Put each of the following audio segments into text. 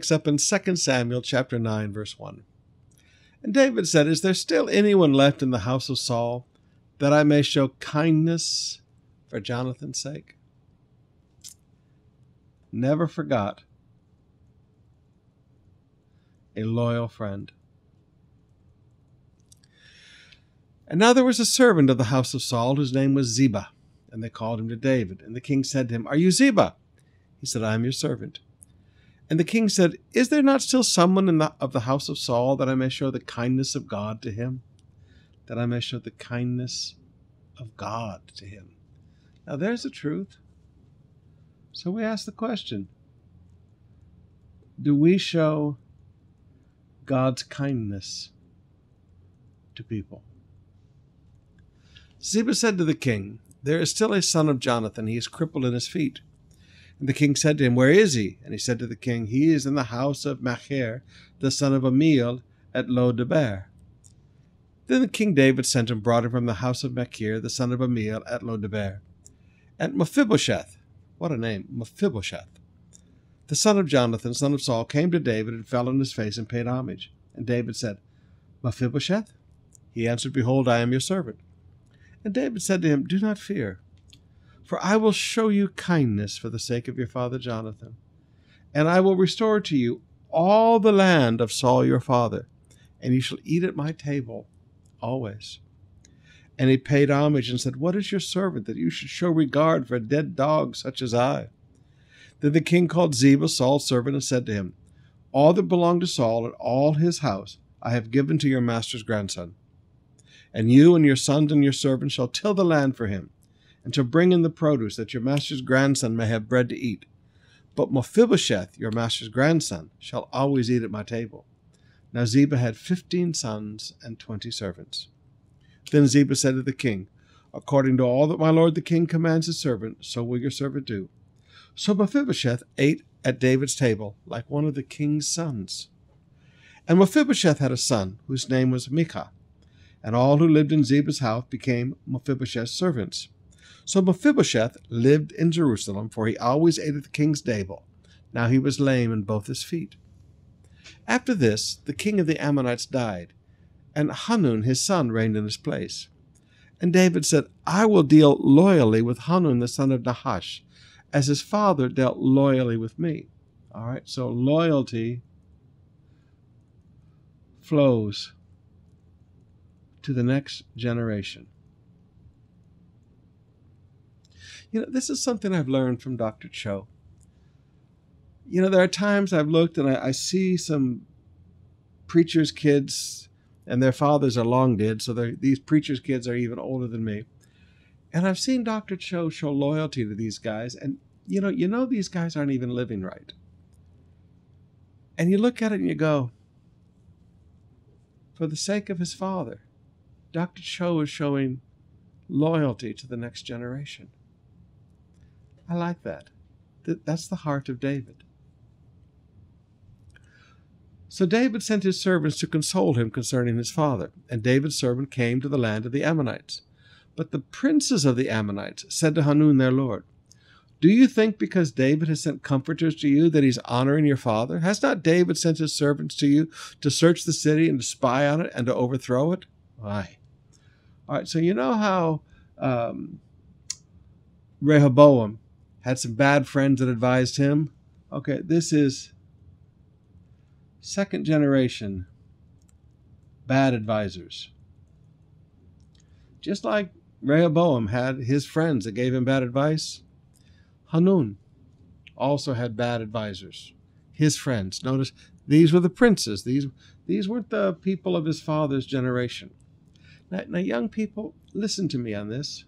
picks up in 2 Samuel chapter 9 verse 1. And David said, Is there still anyone left in the house of Saul that I may show kindness for Jonathan's sake? Never forgot a loyal friend. And now there was a servant of the house of Saul whose name was Ziba, and they called him to David. And the king said to him, Are you Ziba? He said, I am your servant. And the king said, Is there not still someone in the, of the house of Saul that I may show the kindness of God to him? That I may show the kindness of God to him. Now there's the truth. So we ask the question Do we show God's kindness to people? Ziba said to the king, There is still a son of Jonathan. He is crippled in his feet. And the king said to him, Where is he? And he said to the king, He is in the house of Machir, the son of Amiel, at Lo Debar. Then the king David sent and brought him from the house of Machir, the son of Amiel, at Lo Debar. And Mephibosheth, what a name, Mephibosheth, the son of Jonathan, son of Saul, came to David and fell on his face and paid homage. And David said, Mephibosheth? He answered, Behold, I am your servant. And David said to him, Do not fear, for I will show you kindness for the sake of your father Jonathan, and I will restore to you all the land of Saul your father, and you shall eat at my table always. And he paid homage and said, What is your servant that you should show regard for a dead dog such as I? Then the king called Ziba, Saul's servant, and said to him, All that belonged to Saul and all his house I have given to your master's grandson and you and your sons and your servants shall till the land for him, and to bring in the produce, that your master's grandson may have bread to eat. But Mephibosheth, your master's grandson, shall always eat at my table. Now Ziba had fifteen sons and twenty servants. Then Ziba said to the king, According to all that my lord the king commands his servant, so will your servant do. So Mephibosheth ate at David's table like one of the king's sons. And Mephibosheth had a son, whose name was Micah and all who lived in Ziba's house became Mephibosheth's servants. So Mephibosheth lived in Jerusalem, for he always ate at the king's table. Now he was lame in both his feet. After this, the king of the Ammonites died, and Hanun his son reigned in his place. And David said, I will deal loyally with Hanun the son of Nahash, as his father dealt loyally with me. All right, so loyalty flows to the next generation. You know, this is something I've learned from Dr. Cho. You know, there are times I've looked and I, I see some preachers' kids, and their fathers are long dead, so these preachers' kids are even older than me. And I've seen Dr. Cho show loyalty to these guys, and you know, you know these guys aren't even living right. And you look at it and you go, for the sake of his father, Dr. Cho is showing loyalty to the next generation. I like that. That's the heart of David. So David sent his servants to console him concerning his father, and David's servant came to the land of the Ammonites. But the princes of the Ammonites said to Hanun their lord, Do you think because David has sent comforters to you that he's honoring your father? Has not David sent his servants to you to search the city and to spy on it and to overthrow it? Why? All right, so you know how um, Rehoboam had some bad friends that advised him? Okay, this is second generation bad advisors. Just like Rehoboam had his friends that gave him bad advice, Hanun also had bad advisors, his friends. Notice these were the princes. These these weren't the people of his father's generation. Now, now, young people, listen to me on this.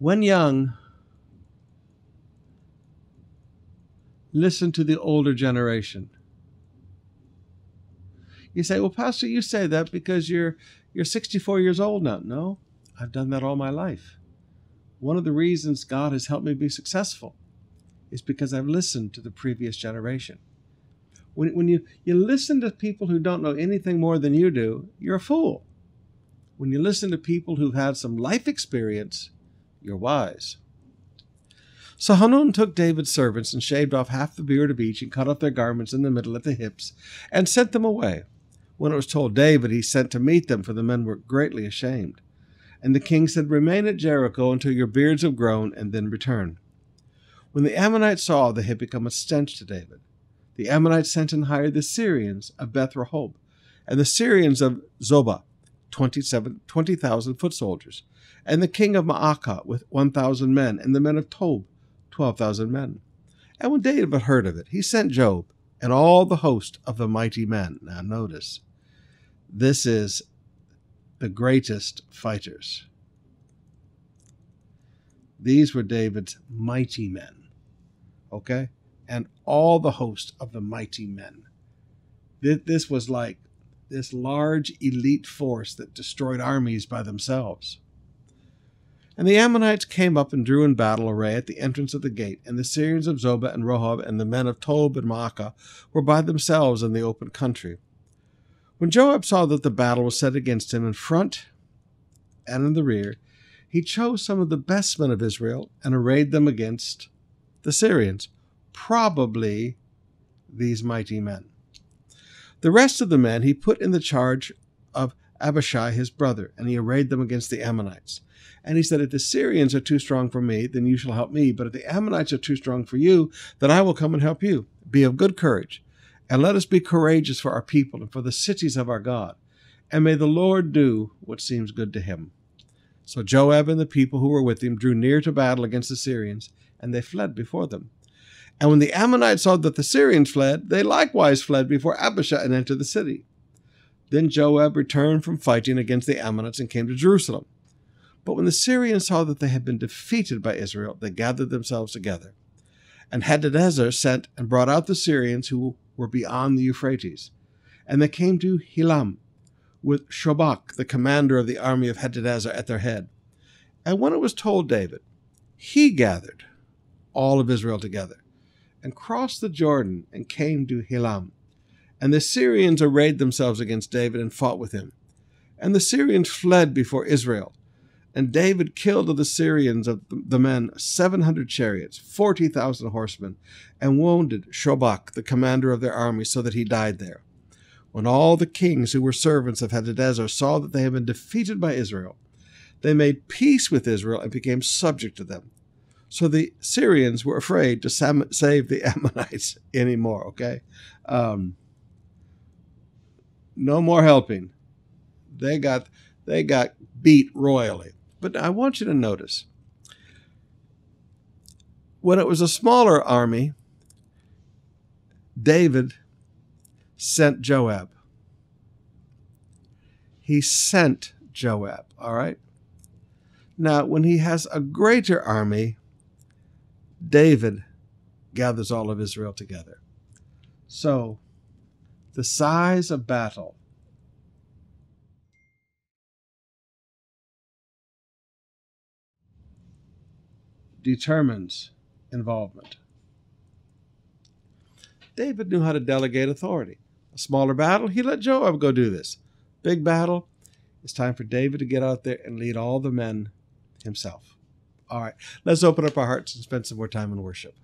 When young, listen to the older generation. You say, "Well, Pastor, you say that because you're you're 64 years old now." No, I've done that all my life. One of the reasons God has helped me be successful is because I've listened to the previous generation. When, when you, you listen to people who don't know anything more than you do, you're a fool. When you listen to people who've had some life experience, you're wise. So Hanun took David's servants and shaved off half the beard of each and cut off their garments in the middle at the hips and sent them away. When it was told David, he sent to meet them, for the men were greatly ashamed. And the king said, Remain at Jericho until your beards have grown, and then return. When the Ammonites saw they had become a stench to David, the Ammonites sent and hired the Syrians of Beth Rehob and the Syrians of Zobah, 20,000 foot soldiers, and the king of Maacah with 1,000 men, and the men of Tob, 12,000 men. And when David heard of it, he sent Joab and all the host of the mighty men. Now, notice, this is the greatest fighters. These were David's mighty men. Okay? And all the host of the mighty men. This was like this large elite force that destroyed armies by themselves. And the Ammonites came up and drew in battle array at the entrance of the gate, and the Syrians of Zobah and Rehob and the men of Tob and Maacah were by themselves in the open country. When Joab saw that the battle was set against him in front and in the rear, he chose some of the best men of Israel and arrayed them against the Syrians, probably these mighty men. The rest of the men he put in the charge of Abishai his brother, and he arrayed them against the Ammonites. And he said, If the Syrians are too strong for me, then you shall help me. But if the Ammonites are too strong for you, then I will come and help you. Be of good courage, and let us be courageous for our people and for the cities of our God. And may the Lord do what seems good to him. So Joab and the people who were with him drew near to battle against the Syrians, and they fled before them. And when the Ammonites saw that the Syrians fled, they likewise fled before Abishai and entered the city. Then Joab returned from fighting against the Ammonites and came to Jerusalem. But when the Syrians saw that they had been defeated by Israel, they gathered themselves together. And Hadadezer sent and brought out the Syrians who were beyond the Euphrates. And they came to Helam, with Shobach, the commander of the army of Hadadezer, at their head. And when it was told David, he gathered all of Israel together, and crossed the Jordan, and came to Helam. And the Syrians arrayed themselves against David and fought with him. And the Syrians fled before Israel, and David killed of the Syrians of the men 700 chariots, 40,000 horsemen, and wounded Shobach, the commander of their army, so that he died there. When all the kings who were servants of Hadadezer saw that they had been defeated by Israel, they made peace with Israel and became subject to them. So the Syrians were afraid to save the Ammonites anymore, okay? Um, no more helping. They got they got beat royally. But I want you to notice when it was a smaller army, David sent Joab. He sent Joab, all right? Now, when he has a greater army, David gathers all of Israel together. So, the size of battle determines involvement. David knew how to delegate authority. A smaller battle, he let Joab go do this. Big battle, it's time for David to get out there and lead all the men himself. All right, let's open up our hearts and spend some more time in worship.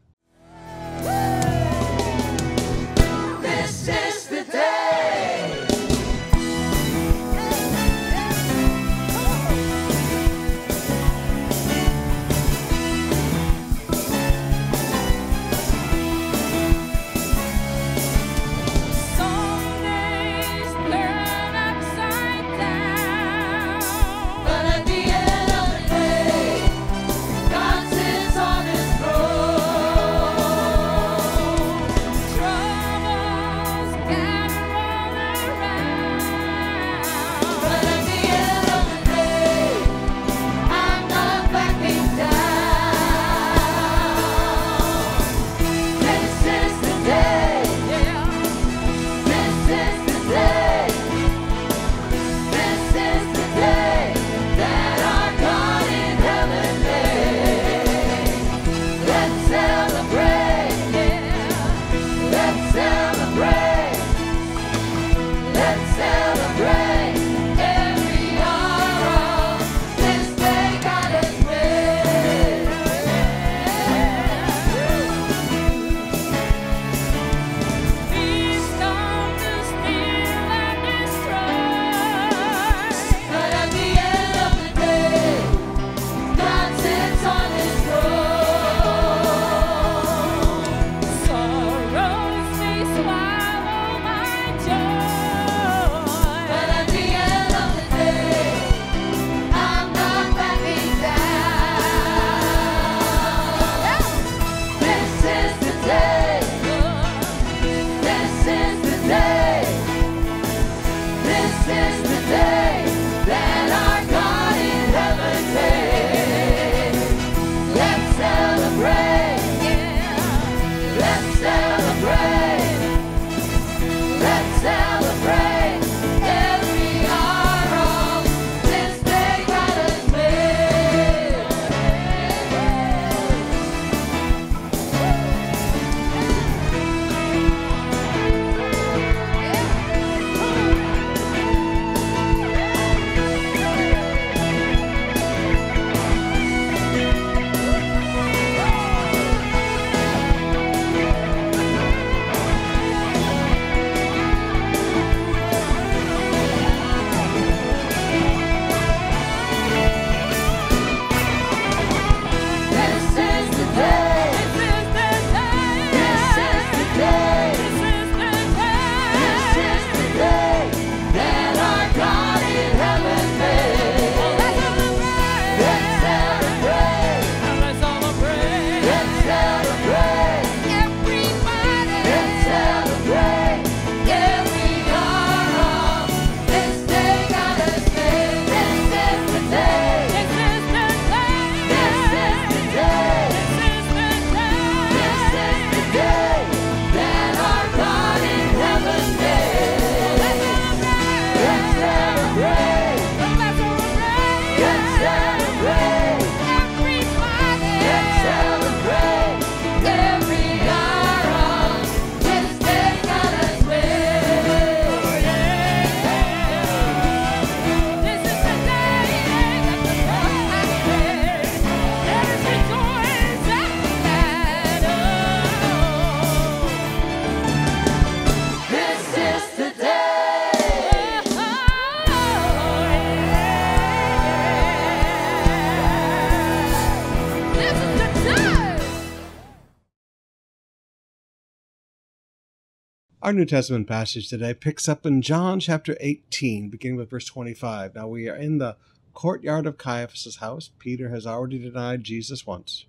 Our New Testament passage today picks up in John chapter 18, beginning with verse 25. Now we are in the courtyard of Caiaphas' house. Peter has already denied Jesus once.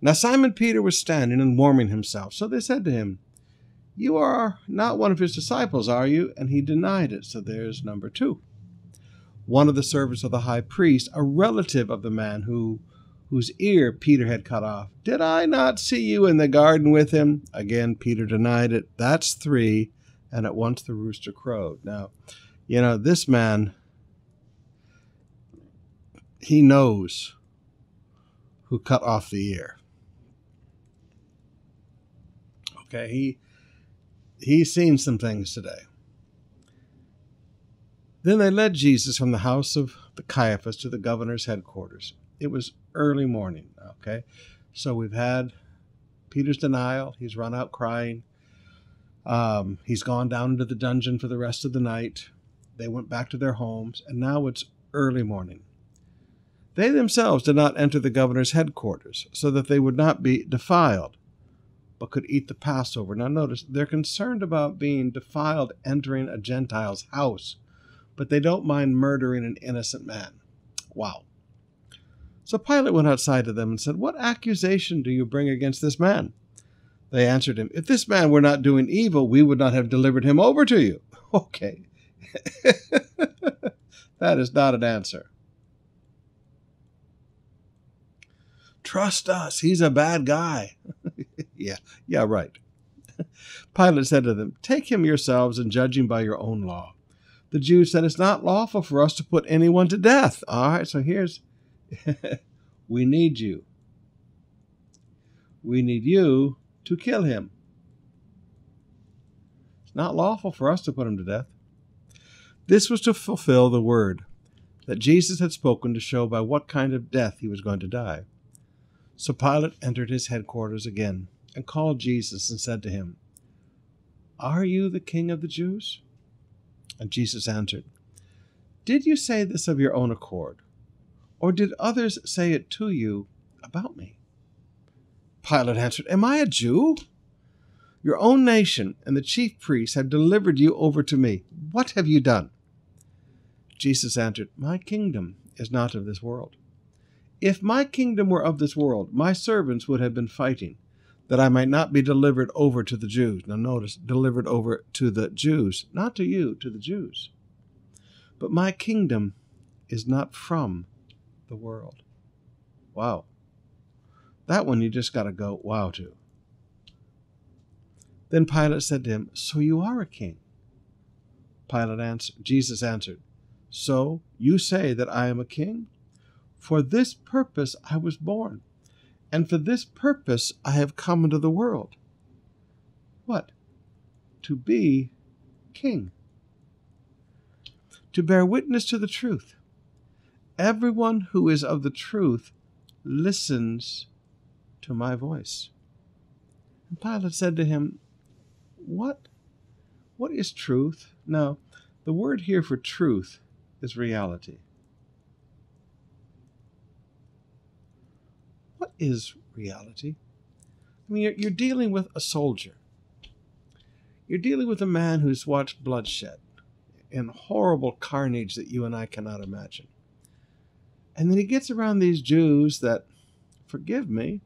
Now Simon Peter was standing and warming himself. So they said to him, You are not one of his disciples, are you? And he denied it. So there's number two. One of the servants of the high priest, a relative of the man who whose ear Peter had cut off. Did I not see you in the garden with him? Again, Peter denied it. That's three. And at once the rooster crowed. Now, you know, this man, he knows who cut off the ear. Okay, he he's seen some things today. Then they led Jesus from the house of the Caiaphas to the governor's headquarters. It was early morning. Okay. So we've had Peter's denial. He's run out crying. Um, he's gone down into the dungeon for the rest of the night. They went back to their homes, and now it's early morning. They themselves did not enter the governor's headquarters, so that they would not be defiled, but could eat the Passover. Now, notice they're concerned about being defiled entering a Gentile's house, but they don't mind murdering an innocent man. Wow. So Pilate went outside to them and said, What accusation do you bring against this man? They answered him, If this man were not doing evil, we would not have delivered him over to you. Okay. that is not an answer. Trust us. He's a bad guy. yeah, yeah, right. Pilate said to them, Take him yourselves and judge him by your own law. The Jews said, It's not lawful for us to put anyone to death. All right, so here's we need you. We need you to kill him. It's not lawful for us to put him to death. This was to fulfill the word that Jesus had spoken to show by what kind of death he was going to die. So Pilate entered his headquarters again and called Jesus and said to him, Are you the king of the Jews? And Jesus answered, Did you say this of your own accord? Or did others say it to you about me? Pilate answered, Am I a Jew? Your own nation and the chief priests have delivered you over to me. What have you done? Jesus answered, My kingdom is not of this world. If my kingdom were of this world, my servants would have been fighting, that I might not be delivered over to the Jews. Now, notice, delivered over to the Jews, not to you, to the Jews. But my kingdom is not from the world. Wow. That one you just got to go wow to. Then Pilate said to him, So you are a king? Pilate answered, Jesus answered, So you say that I am a king? For this purpose I was born, and for this purpose I have come into the world. What? To be king. To bear witness to the truth. Everyone who is of the truth listens to my voice. And Pilate said to him, What? What is truth? Now, the word here for truth is reality. What is reality? I mean, you're, you're dealing with a soldier. You're dealing with a man who's watched bloodshed and horrible carnage that you and I cannot imagine. And then he gets around these Jews that, forgive me,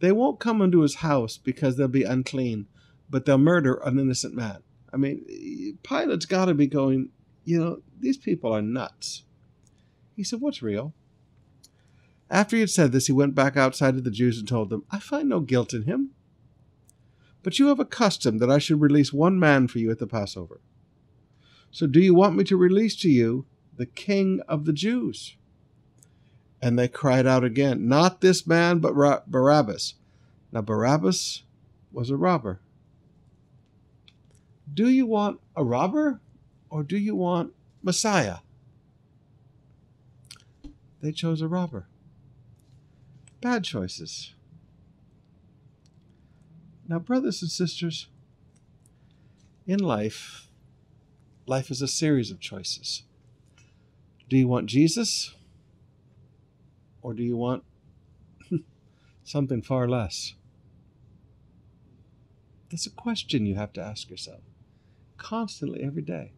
they won't come into his house because they'll be unclean, but they'll murder an innocent man. I mean, Pilate's got to be going, you know, these people are nuts. He said, What's real? After he had said this, he went back outside to the Jews and told them, I find no guilt in him. But you have a custom that I should release one man for you at the Passover. So do you want me to release to you the king of the Jews. And they cried out again, Not this man, but Barabbas. Now, Barabbas was a robber. Do you want a robber or do you want Messiah? They chose a robber. Bad choices. Now, brothers and sisters, in life, life is a series of choices. Do you want Jesus? Or do you want something far less? That's a question you have to ask yourself constantly every day.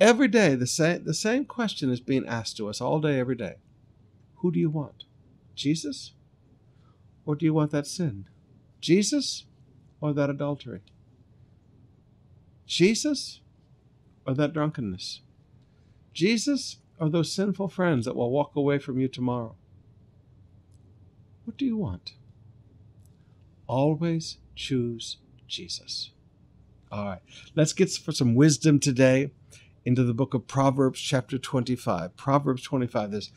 Every day, the same, the same question is being asked to us all day, every day. Who do you want? Jesus? Or do you want that sin? Jesus or that adultery? Jesus or that drunkenness? Jesus or those sinful friends that will walk away from you tomorrow? What do you want? Always choose Jesus. All right, let's get for some wisdom today into the book of Proverbs, chapter 25. Proverbs 25. There's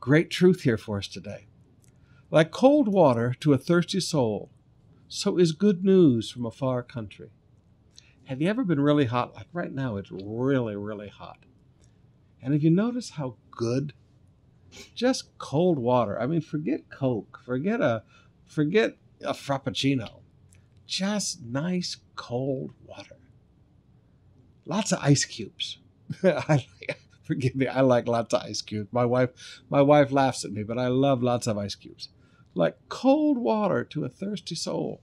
great truth here for us today. Like cold water to a thirsty soul, so is good news from a far country. Have you ever been really hot? Like right now, it's really, really hot. And if you notice how good just cold water? I mean, forget Coke, forget a forget a frappuccino. Just nice cold water. Lots of ice cubes. I forgive me, I like lots of ice cubes. My wife my wife laughs at me, but I love lots of ice cubes. Like cold water to a thirsty soul,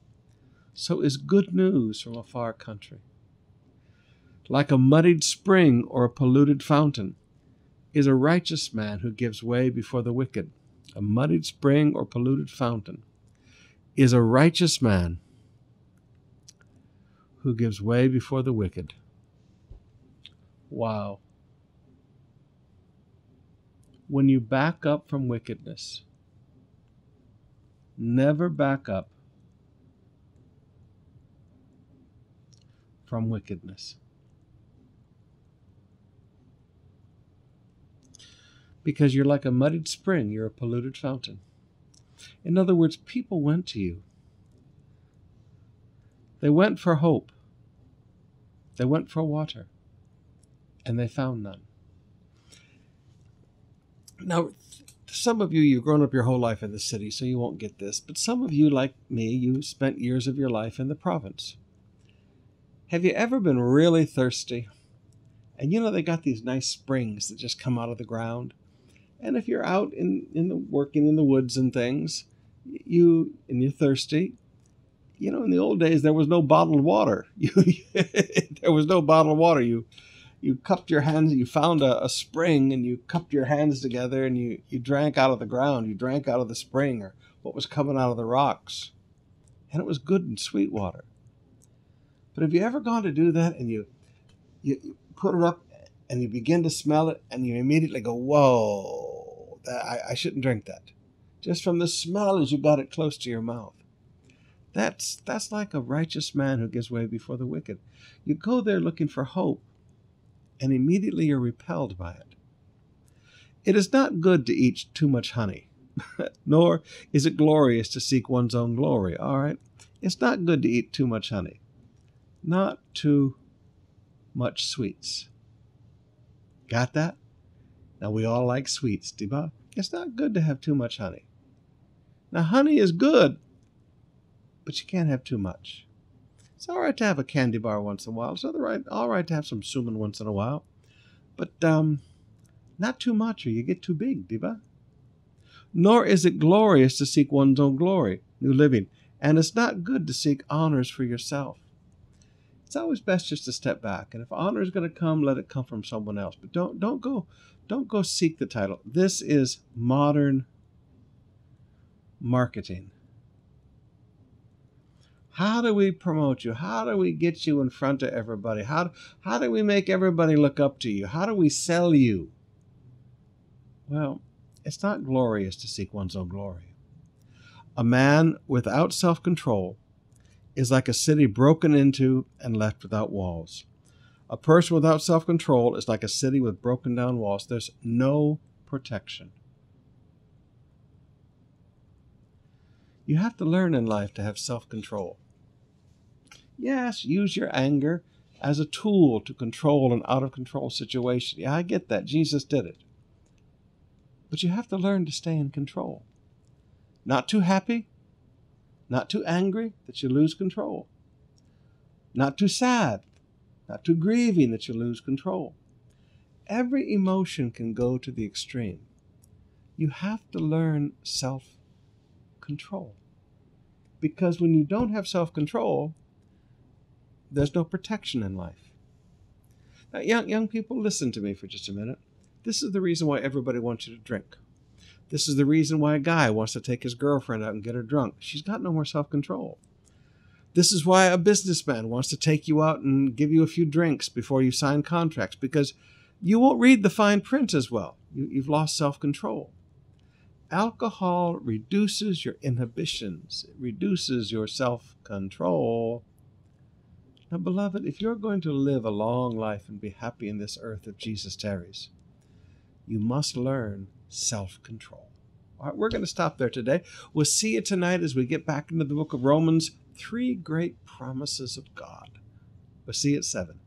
so is good news from a far country. Like a muddied spring or a polluted fountain is a righteous man who gives way before the wicked. A muddied spring or polluted fountain is a righteous man who gives way before the wicked. Wow. When you back up from wickedness, never back up from wickedness. Because you're like a muddied spring, you're a polluted fountain. In other words, people went to you. They went for hope. They went for water. And they found none. Now, some of you, you've grown up your whole life in the city, so you won't get this. But some of you, like me, you spent years of your life in the province. Have you ever been really thirsty? And you know, they got these nice springs that just come out of the ground. And if you're out in, in the working in the woods and things, you and you're thirsty, you know, in the old days there was no bottled water. You, there was no bottled water. You you cupped your hands, you found a, a, spring and you cupped your hands together and you, you drank out of the ground, you drank out of the spring or what was coming out of the rocks. And it was good and sweet water. But have you ever gone to do that and you, you, you put it up and you begin to smell it and you immediately go, whoa, I, I shouldn't drink that. Just from the smell as you got it close to your mouth. That's, that's like a righteous man who gives way before the wicked. You go there looking for hope and immediately you're repelled by it. It is not good to eat too much honey, nor is it glorious to seek one's own glory. All right? It's not good to eat too much honey, not too much sweets. Got that? Now we all like sweets, diba? It's not good to have too much honey. Now honey is good, but you can't have too much. It's all right to have a candy bar once in a while. It's all right, all right to have some suman once in a while. But um, not too much or you get too big, diba? Nor is it glorious to seek one's own glory, new living. And it's not good to seek honors for yourself. It's always best just to step back. And if honor is going to come, let it come from someone else. But don't don't go don't go seek the title. This is modern marketing. How do we promote you? How do we get you in front of everybody? How, how do we make everybody look up to you? How do we sell you? Well, it's not glorious to seek one's own glory. A man without self control is like a city broken into and left without walls. A person without self control is like a city with broken down walls. There's no protection. You have to learn in life to have self control. Yes, use your anger as a tool to control an out of control situation. Yeah, I get that. Jesus did it. But you have to learn to stay in control. Not too happy, not too angry that you lose control, not too sad, not too grieving that you lose control. Every emotion can go to the extreme. You have to learn self control Because when you don't have self control, there's no protection in life. Now, young, young people, listen to me for just a minute. This is the reason why everybody wants you to drink. This is the reason why a guy wants to take his girlfriend out and get her drunk. She's got no more self control. This is why a businessman wants to take you out and give you a few drinks before you sign contracts because you won't read the fine print as well. You, have lost self control. Alcohol reduces your inhibitions, it reduces your self control. Now, beloved, if you're going to live a long life and be happy in this earth if Jesus tarries, you must learn self control. All right, we're going to stop there today. We'll see you tonight as we get back into the book of Romans. Three great promises of God. We'll see you at 7.